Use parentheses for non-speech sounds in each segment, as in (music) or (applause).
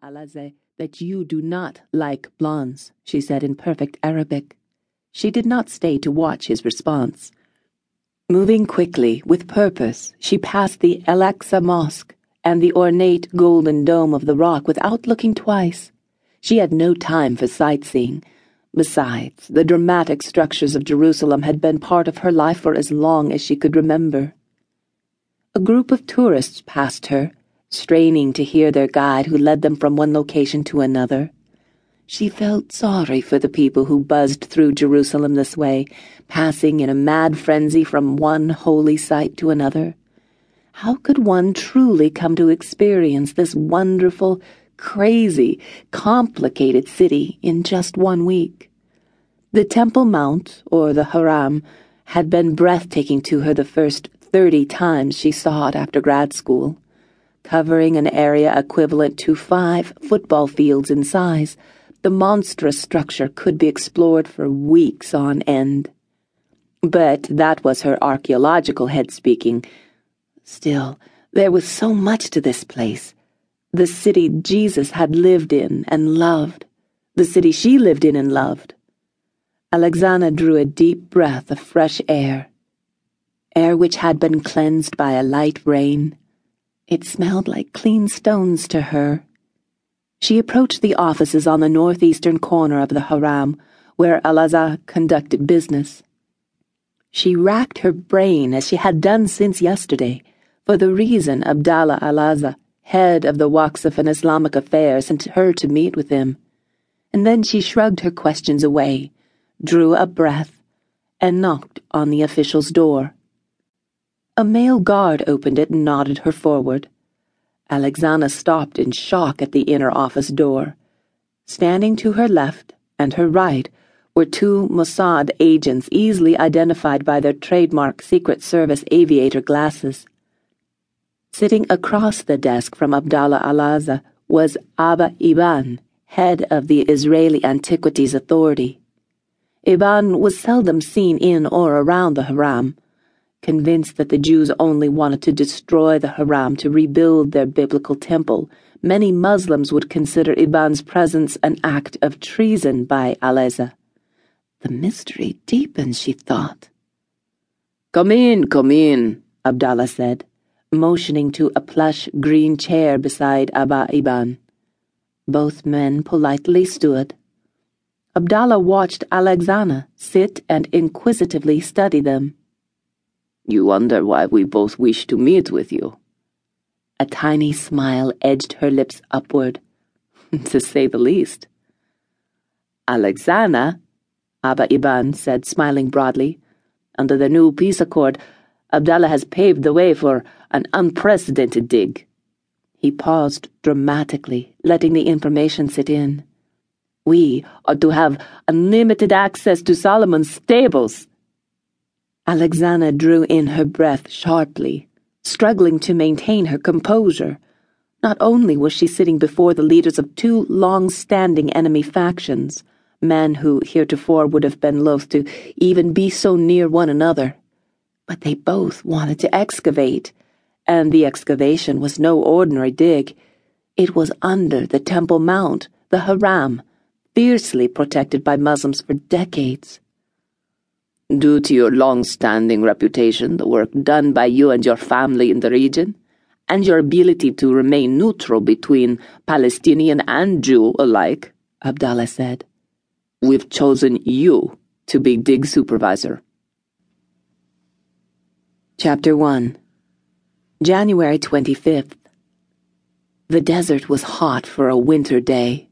Alaze that you do not like blondes, she said in perfect Arabic. She did not stay to watch his response. Moving quickly, with purpose, she passed the El Aqsa Mosque and the ornate golden dome of the rock without looking twice. She had no time for sightseeing. Besides, the dramatic structures of Jerusalem had been part of her life for as long as she could remember. A group of tourists passed her straining to hear their guide who led them from one location to another. She felt sorry for the people who buzzed through Jerusalem this way, passing in a mad frenzy from one holy site to another. How could one truly come to experience this wonderful, crazy, complicated city in just one week? The Temple Mount, or the Haram, had been breathtaking to her the first thirty times she saw it after grad school covering an area equivalent to five football fields in size. The monstrous structure could be explored for weeks on end. But that was her archaeological head speaking. Still, there was so much to this place. The city Jesus had lived in and loved. The city she lived in and loved. Alexana drew a deep breath of fresh air. Air which had been cleansed by a light rain. It smelled like clean stones to her. She approached the offices on the northeastern corner of the Haram, where Alaza conducted business. She racked her brain, as she had done since yesterday, for the reason Abdallah Alaza, head of the Waqf and Islamic Affairs, sent her to meet with him. And then she shrugged her questions away, drew a breath, and knocked on the official's door. A male guard opened it and nodded her forward. Alexana stopped in shock at the inner office door. Standing to her left and her right were two Mossad agents easily identified by their trademark Secret Service aviator glasses. Sitting across the desk from Abdallah Alaza was Abba Iban, head of the Israeli Antiquities Authority. Iban was seldom seen in or around the Haram Convinced that the Jews only wanted to destroy the Haram to rebuild their biblical temple, many Muslims would consider Iban's presence an act of treason by Aleza. The mystery deepens, she thought. Come in, come in, Abdallah said, motioning to a plush green chair beside Abba Iban. Both men politely stood. Abdallah watched Alexana sit and inquisitively study them. You wonder why we both wish to meet with you. A tiny smile edged her lips upward, (laughs) to say the least. Alexana, Abba Iban said, smiling broadly, under the new peace accord, Abdallah has paved the way for an unprecedented dig. He paused dramatically, letting the information sit in. We are to have unlimited access to Solomon's stables. Alexana drew in her breath sharply, struggling to maintain her composure. Not only was she sitting before the leaders of two long standing enemy factions, men who heretofore would have been loath to even be so near one another, but they both wanted to excavate, and the excavation was no ordinary dig. It was under the Temple Mount, the Haram, fiercely protected by Muslims for decades. Due to your long standing reputation, the work done by you and your family in the region, and your ability to remain neutral between Palestinian and Jew alike, Abdallah said, we've chosen you to be dig supervisor. Chapter 1 January 25th. The desert was hot for a winter day.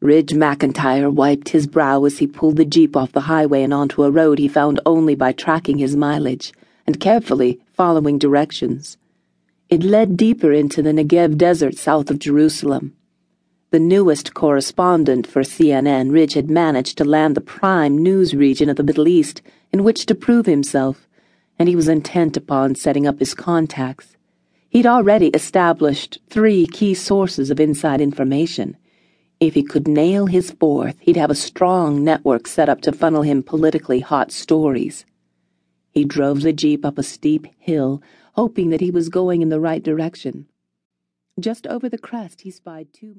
Ridge McIntyre wiped his brow as he pulled the jeep off the highway and onto a road he found only by tracking his mileage and carefully following directions. It led deeper into the Negev desert south of Jerusalem. The newest correspondent for CNN, Ridge had managed to land the prime news region of the Middle East in which to prove himself, and he was intent upon setting up his contacts. He'd already established three key sources of inside information if he could nail his fourth, he'd have a strong network set up to funnel him politically hot stories. He drove the Jeep up a steep hill, hoping that he was going in the right direction. Just over the crest, he spied two